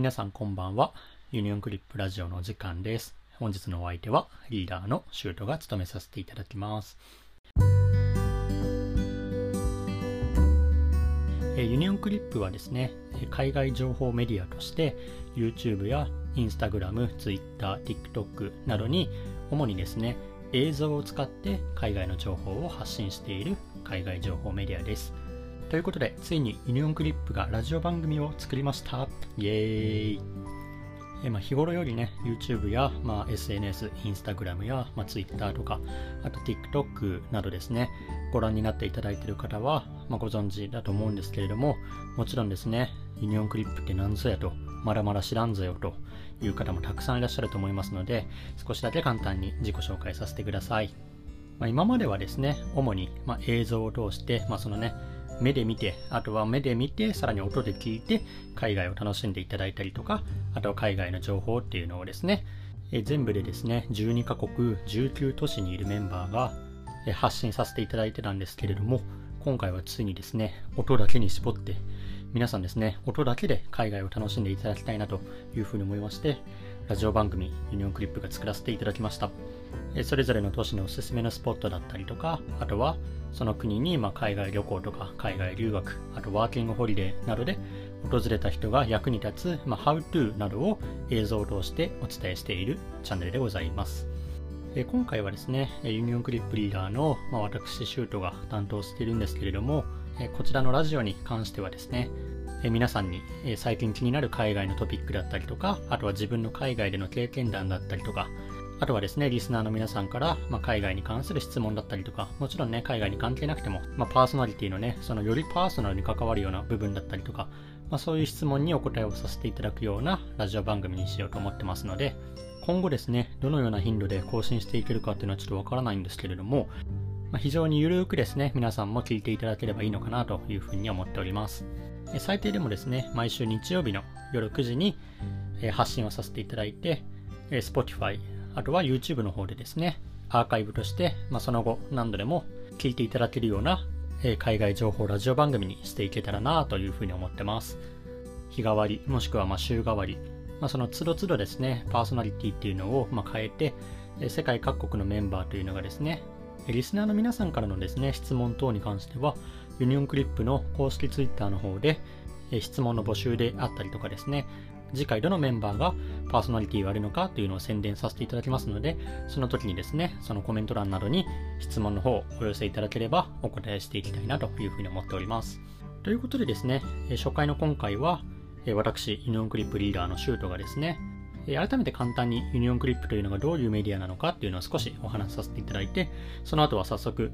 皆さんこんばんは。ユニオンクリップラジオの時間です。本日のお相手はリーダーのシュートが務めさせていただきます。えーユニオンクリップはですね、海外情報メディアとして YouTube や Instagram、Twitter、TikTok などに主にですね、映像を使って海外の情報を発信している海外情報メディアです。ということで、ついにユニオンクリップがラジオ番組を作りました。イエーイ。えまあ、日頃よりね、YouTube や、まあ、SNS、Instagram や、まあ、Twitter とか、あと TikTok などですね、ご覧になっていただいている方は、まあ、ご存知だと思うんですけれども、もちろんですね、ユニオンクリップって何ぞやと、まだまだ知らんぞよという方もたくさんいらっしゃると思いますので、少しだけ簡単に自己紹介させてください。まあ、今まではですね、主に、まあ、映像を通して、まあ、そのね、目で見て、あとは目で見て、さらに音で聞いて、海外を楽しんでいただいたりとか、あとは海外の情報っていうのをですね、え全部でですね、12カ国、19都市にいるメンバーがえ発信させていただいてたんですけれども、今回はついにですね、音だけに絞って、皆さんですね、音だけで海外を楽しんでいただきたいなというふうに思いまして、ラジオ番組ユニオンクリップが作らせていただきました。それぞれの都市のおすすめのスポットだったりとか、あとはその国にまあ海外旅行とか海外留学、あとワーキングホリデーなどで訪れた人が役に立つ、まあ、How to などを映像を通してお伝えしているチャンネルでございます。え今回はですね、ユニオンクリップリーダーの、まあ、私、シュートが担当しているんですけれども、えこちらのラジオに関してはですね、え皆さんに、え最近気になる海外のトピックだったりとか、あとは自分の海外での経験談だったりとか、あとはですね、リスナーの皆さんから、まあ、海外に関する質問だったりとか、もちろんね、海外に関係なくても、まあ、パーソナリティのね、そのよりパーソナルに関わるような部分だったりとか、まあ、そういう質問にお答えをさせていただくようなラジオ番組にしようと思ってますので、今後ですね、どのような頻度で更新していけるかっていうのはちょっとわからないんですけれども、ま、非常にゆるくですね、皆さんも聞いていただければいいのかなというふうに思っております。最低でもですね、毎週日曜日の夜9時に発信をさせていただいて、Spotify、あとは YouTube の方でですね、アーカイブとして、まあ、その後何度でも聞いていただけるような、えー海外情報ラジオ番組にしていけたらなというふうに思ってます。日替わり、もしくはまあ週替わり、まあ、その都度都度ですね、パーソナリティっていうのをまあ変えて、えー世界各国のメンバーというのがですね、リスナーの皆さんからのですね、質問等に関しては、ユニオンクリップの公式 Twitter の方で、質問の募集であったりとかですね、次回どのメンバーがパーソナリティをやるのかというのを宣伝させていただきますので、その時にですね、そのコメント欄などに質問の方をお寄せいただければお答えしていきたいなというふうに思っております。ということでですね、初回の今回は、私、ユニオンクリップリーダーのシュートがですね、改めて簡単にユニオンクリップというのがどういうメディアなのかっていうのを少しお話しさせていただいて、その後は早速、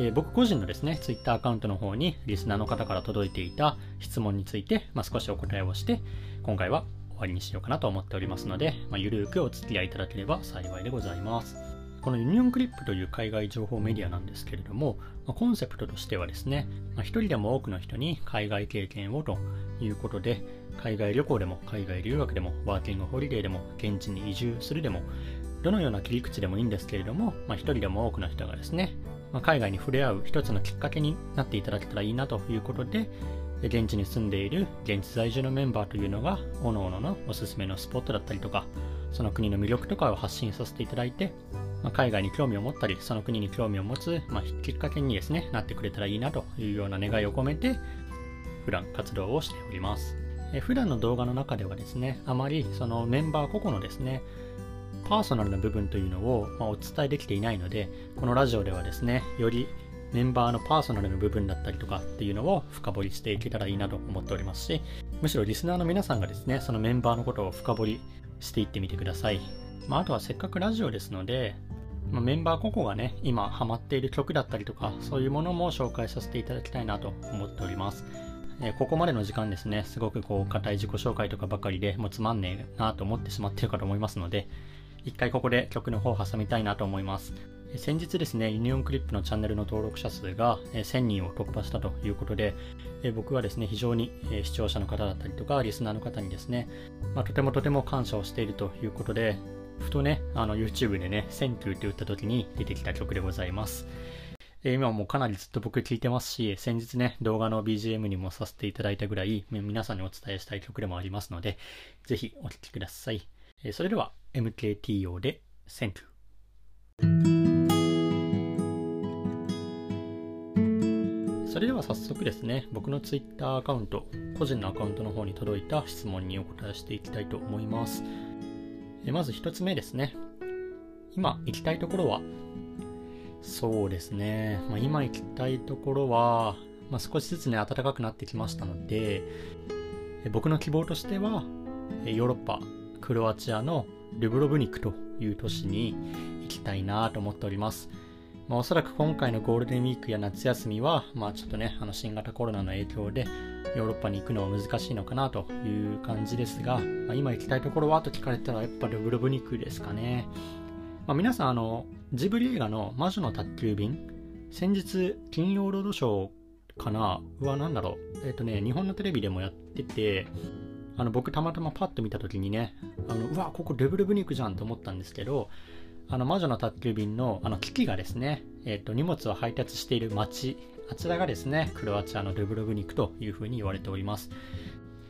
えー僕個人のですね、Twitter アカウントの方にリスナーの方から届いていた質問について、まあ、少しお答えをして、今回は終わりにしようかなと思っておりますので、まあ、ゆるくお付き合いいただければ幸いでございます。このユニオンクリップという海外情報メディアなんですけれども、まあコンセプトとしてはですね、まあ一人でも多くの人に海外経験をということで、海外旅行でも海外留学でもワーキングホリデーでも現地に移住するでも、どのような切り口でもいいんですけれども、まあ、一人でも多くの人がですね、まあ、海外に触れ合う一つのきっかけになっていただけたらいいなということで、現地に住んでいる現地在住のメンバーというのが、各々のおすすめのスポットだったりとか、その国の魅力とかを発信させていただいて、まあ、海外に興味を持ったり、その国に興味を持つ、まあ、きっかけにですね、なってくれたらいいなというような願いを込めて、普段活動をしております。え普段の動画の中ではですね、あまりそのメンバー個々のですね、パーソナルな部分というのを、まあ、お伝えできていないので、このラジオではですね、よりメンバーのパーソナルな部分だったりとかっていうのを深掘りしていけたらいいなと思っておりますし、むしろリスナーの皆さんがですね、そのメンバーのことを深掘りしていってみてください。まあ、あとはせっかくラジオですので、まあ、メンバー個々がね、今ハマっている曲だったりとか、そういうものも紹介させていただきたいなと思っております。えここまでの時間ですね、すごくこう、硬い自己紹介とかばかりでもうつまんねえなと思ってしまってるかと思いますので、一回ここで曲の方を挟みたいなと思います。先日ですね、ユニオンクリップのチャンネルの登録者数が1000人を突破したということで、僕はですね、非常に視聴者の方だったりとか、リスナーの方にですね、まあ、とてもとても感謝をしているということで、ふとね、あの YouTube でね、Thank you って打った時に出てきた曲でございます。今もかなりずっと僕聞いてますし、先日ね、動画の BGM にもさせていただいたぐらい、皆さんにお伝えしたい曲でもありますので、ぜひお聴きください。それでは、MKTO で Thank you。それでは早速ですね、僕の Twitter アカウント、個人のアカウントの方に届いた質問にお答えしていきたいと思います。えまず1つ目ですね。今行きたいところは？そうですね。まあ、今行きたいところは、まあ、少しずつね、暖かくなってきましたので、僕の希望としては、ヨーロッパ、クロアチアのルブロブニクという都市に行きたいなと思っております。まあ、おそらく今回のゴールデンウィークや夏休みは、まあ、ちょっとね、あの新型コロナの影響でヨーロッパに行くのは難しいのかなという感じですが、まあ、今行きたいところはと聞かれたらやっぱルブルブニクですかね。まあ、皆さん、あの、ジブリ映画の魔女の宅急便、先日、金曜ロードショーかなはなんだろう。えっ、ー、とね、日本のテレビでもやってて、あの僕たまたまパッと見た時にね、あのうわ、ここレブルブニクじゃんと思ったんですけど、あの魔女の宅急便のあの機器がですね、えっ、ー、と荷物を配達している町、あちらがですね、クロアチアのルブロブニクというふうに言われております。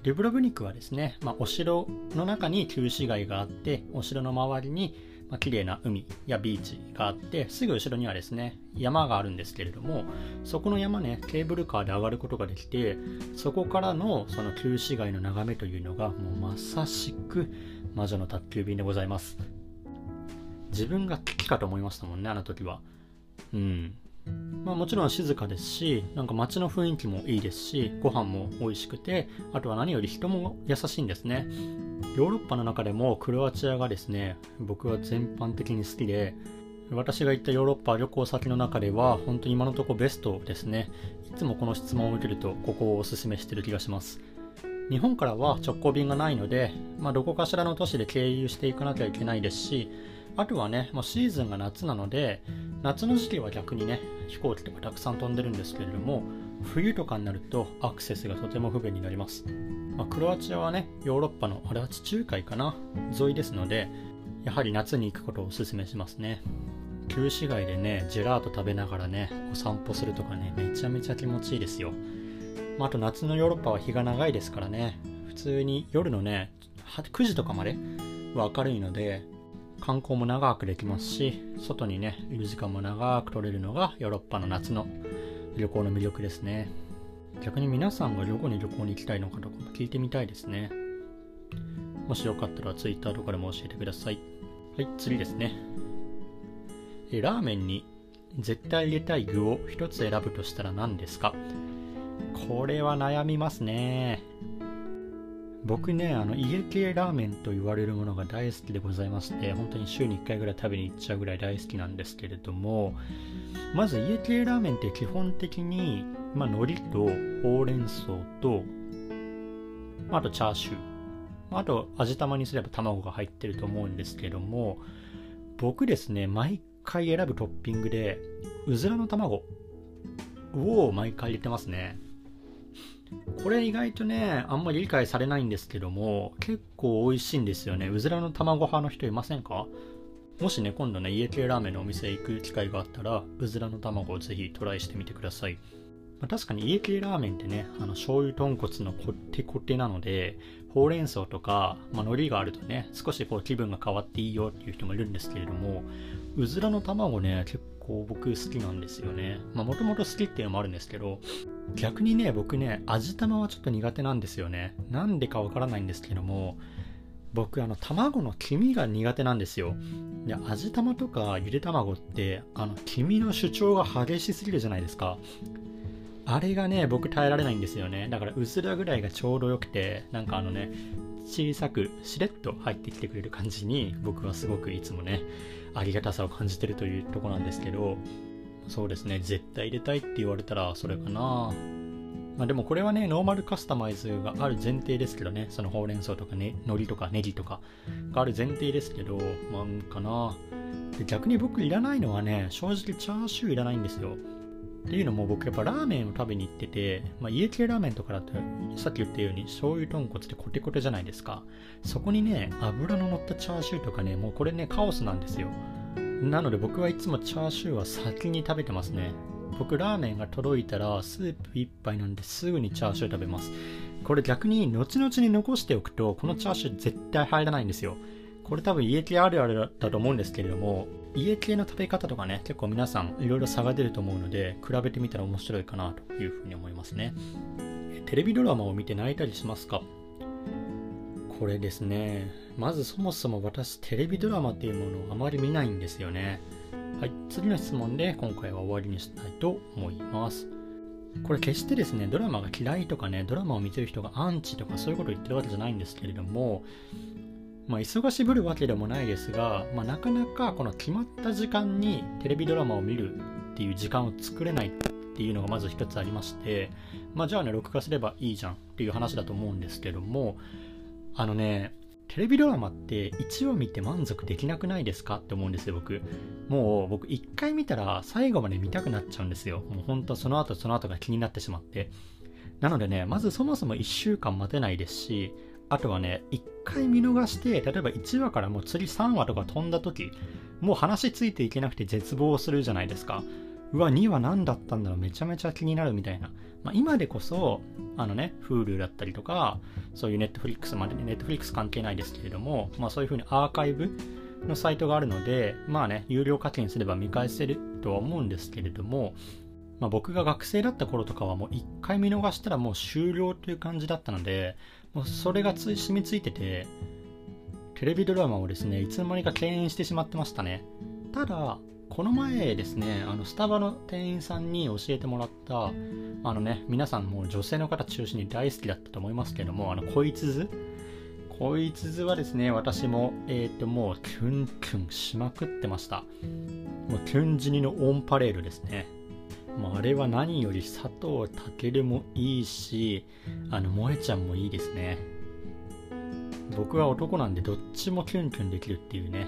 ルブロブニクはですね、まあ、お城の中に旧市街があって、お城の周りに、まあ、綺麗な海やビーチがあって、すぐ後ろにはですね、山があるんですけれども、そこの山ね、ケーブルカーで上がることができて、そこからのその旧市街の眺めというのが、もうまさしく魔女の宅急便でございます。自分が危機かと思いましたもんね、あの時は。うん。まあもちろん静かですし、なんか街の雰囲気もいいですし、ご飯も美味しくて、あとは何より人も優しいんですね。ヨーロッパの中でもクロアチアがですね、僕は全般的に好きで、私が行ったヨーロッパ旅行先の中では、本当に今のところベストですね。いつもこの質問を受けると、ここをおすすめしてる気がします。日本からは直行便がないので、まあ、どこかしらの都市で経由していかなきゃいけないですし、あとはね、もうシーズンが夏なので、夏の時期は逆にね、飛行機とかたくさん飛んでるんですけれども、冬とかになるとアクセスがとても不便になります。まあ、クロアチアはね、ヨーロッパの、あれは地中海かな？沿いですので、やはり夏に行くことをお勧めしますね。旧市街でね、ジェラート食べながらね、お散歩するとかね、めちゃめちゃ気持ちいいですよ。まあ、あと夏のヨーロッパは日が長いですからね、普通に夜のね、9時とかまでは明るいので、観光も長くできますし、外にね、いる時間も長く取れるのがヨーロッパの夏の旅行の魅力ですね。逆に皆さんがどこに旅行に行きたいのかとかも聞いてみたいですね。もしよかったら Twitter とかでも教えてください。はい、次ですね。えラーメンに絶対入れたい具を1つ選ぶとしたら何ですか？これは悩みますね。僕ね、あの家系ラーメンと言われるものが大好きでございまして、本当に週に1回ぐらい食べに行っちゃうぐらい大好きなんですけれども、まず家系ラーメンって基本的に、まあ、海苔とほうれん草と、あとチャーシュー、あと味玉にすれば卵が入ってると思うんですけども、僕ですね、毎回選ぶトッピングで、うずらの卵を毎回入れてますね。これ意外とね、あんまり理解されないんですけども、結構美味しいんですよね。うずらの卵派の人いませんか？もしね、今度ね、家系ラーメンのお店へ行く機会があったら、うずらの卵をぜひトライしてみてください。まあ、確かに家系ラーメンってね、あの醤油豚骨のこってこてなので、ほうれん草とか、まあ、海苔があるとね、少しこう気分が変わっていいよっていう人もいるんですけれども、うずらの卵ね、結構僕好きなんですよね。まあもともと好きっていうのもあるんですけど、逆にね、僕ね、味玉はちょっと苦手なんですよね。なんでかわからないんですけども、僕あの卵の黄身が苦手なんですよ。で、味玉とかゆで卵って、あの黄身の主張が激しすぎるじゃないですか。あれがね、僕耐えられないんですよね。だから、うずらぐらいがちょうどよくて、なんかあのね、小さくしれっと入ってきてくれる感じに、僕はすごくいつもね、ありがたさを感じてるというとこなんですけど、そうですね、絶対入れたいって言われたらそれかな。まあでもこれはね、ノーマルカスタマイズがある前提ですけどね、そのほうれん草とかね、海苔とかネギとかがある前提ですけど、まあかな。で逆に僕いらないのはね、正直チャーシューいらないんですよ。っていうのも僕やっぱラーメンを食べに行ってて、まあ、家系ラーメンとかだとさっき言ったように醤油豚骨ってコテコテじゃないですか。そこにね、油の乗ったチャーシューとかね、もうこれね、カオスなんですよ。なので僕はいつもチャーシューは先に食べてますね。僕ラーメンが届いたらスープ1杯飲んですぐにチャーシュー食べますこれ逆に後々に残しておくとこのチャーシュー絶対入らないんですよこれ多分家系あるあるだと思うんですけれども家系の食べ方とかね結構皆さんいろいろ差が出ると思うので比べてみたら面白いかなというふうに思いますね。テレビドラマを見て泣いたりしますか？これですね。まずそもそも私テレビドラマっていうものをあまり見ないんですよね。はい次の質問で今回は終わりにしたいと思います。これ決してですねドラマが嫌いとかねドラマを見てる人がアンチとかそういうことを言ってるわけじゃないんですけれどもまあ、忙しぶるわけでもないですが、まあ、なかなかこの決まった時間にテレビドラマを見るっていう時間を作れないっていうのがまず一つありまして、まあ、じゃあね、録画すればいいじゃんっていう話だと思うんですけども、あのね、テレビドラマって1話見て満足できなくないですかって思うんですよ、僕。もう僕1回見たら最後まで見たくなっちゃうんですよ。もうほんとその後その後が気になってしまって。なのでね、まずそもそも1週間待てないですし、あとはね、1回見逃して、例えば1話からもう次3話とか飛んだ時、もう話ついていけなくて絶望するじゃないですか。うわ、2話何だったんだろう、めちゃめちゃ気になるみたいな。まあ、今でこそ、あのね、Hulu だったりとか、そういう Netflix までね、Netflix 関係ないですけれども、まあそういう風にアーカイブのサイトがあるので、まあね、有料課金すれば見返せるとは思うんですけれども、まあ、僕が学生だった頃とかはもう1回見逃したらもう終了という感じだったので、もうそれがつ染みついてて、テレビドラマをですね、いつの間にか敬遠してしまってましたね。ただ、この前ですね、あの、スタバの店員さんに教えてもらった、あのね、皆さんも女性の方中心に大好きだったと思いますけども、あの、こいつずこいつずはですね、私も、えっ、ー、と、もう、キュンキュンしまくってました。もう、キュン死にのオンパレードですね。もうあれは何より佐藤健もいいし、あの、萌ちゃんもいいですね。僕は男なんでどっちもキュンキュンできるっていうね。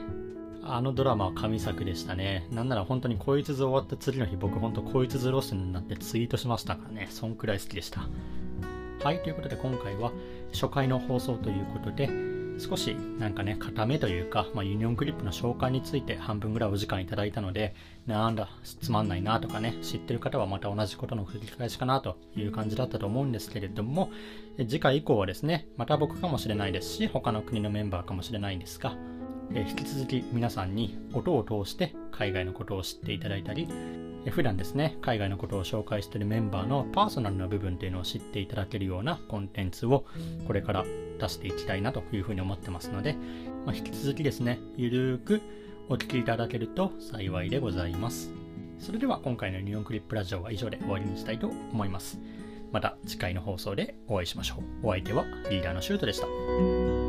あのドラマは神作でしたね。なんなら本当に恋つづ終わった次の日、僕本当恋つづロスになってツイートしましたからね。そんくらい好きでした。はい、ということで今回は初回の放送ということで、少しなんかね、固めというか、まあ、ユニオンクリップの紹介について半分ぐらいお時間いただいたので、なんだ、つまんないなとかね、知ってる方はまた同じことの繰り返しかなという感じだったと思うんですけれども、次回以降はですね、また僕かもしれないですし、他の国のメンバーかもしれないんですが、え引き続き皆さんに音を通して海外のことを知っていただいたり、普段ですね、海外のことを紹介しているメンバーのパーソナルな部分っていうのを知っていただけるようなコンテンツをこれから出していきたいなというふうに思ってますので、まあ、引き続きですね、ゆるーくお聴きいただけると幸いでございます。それでは今回のニューヨンクリップラジオは以上で終わりにしたいと思います。また次回の放送でお会いしましょう。お相手はリーダーのシュートでした。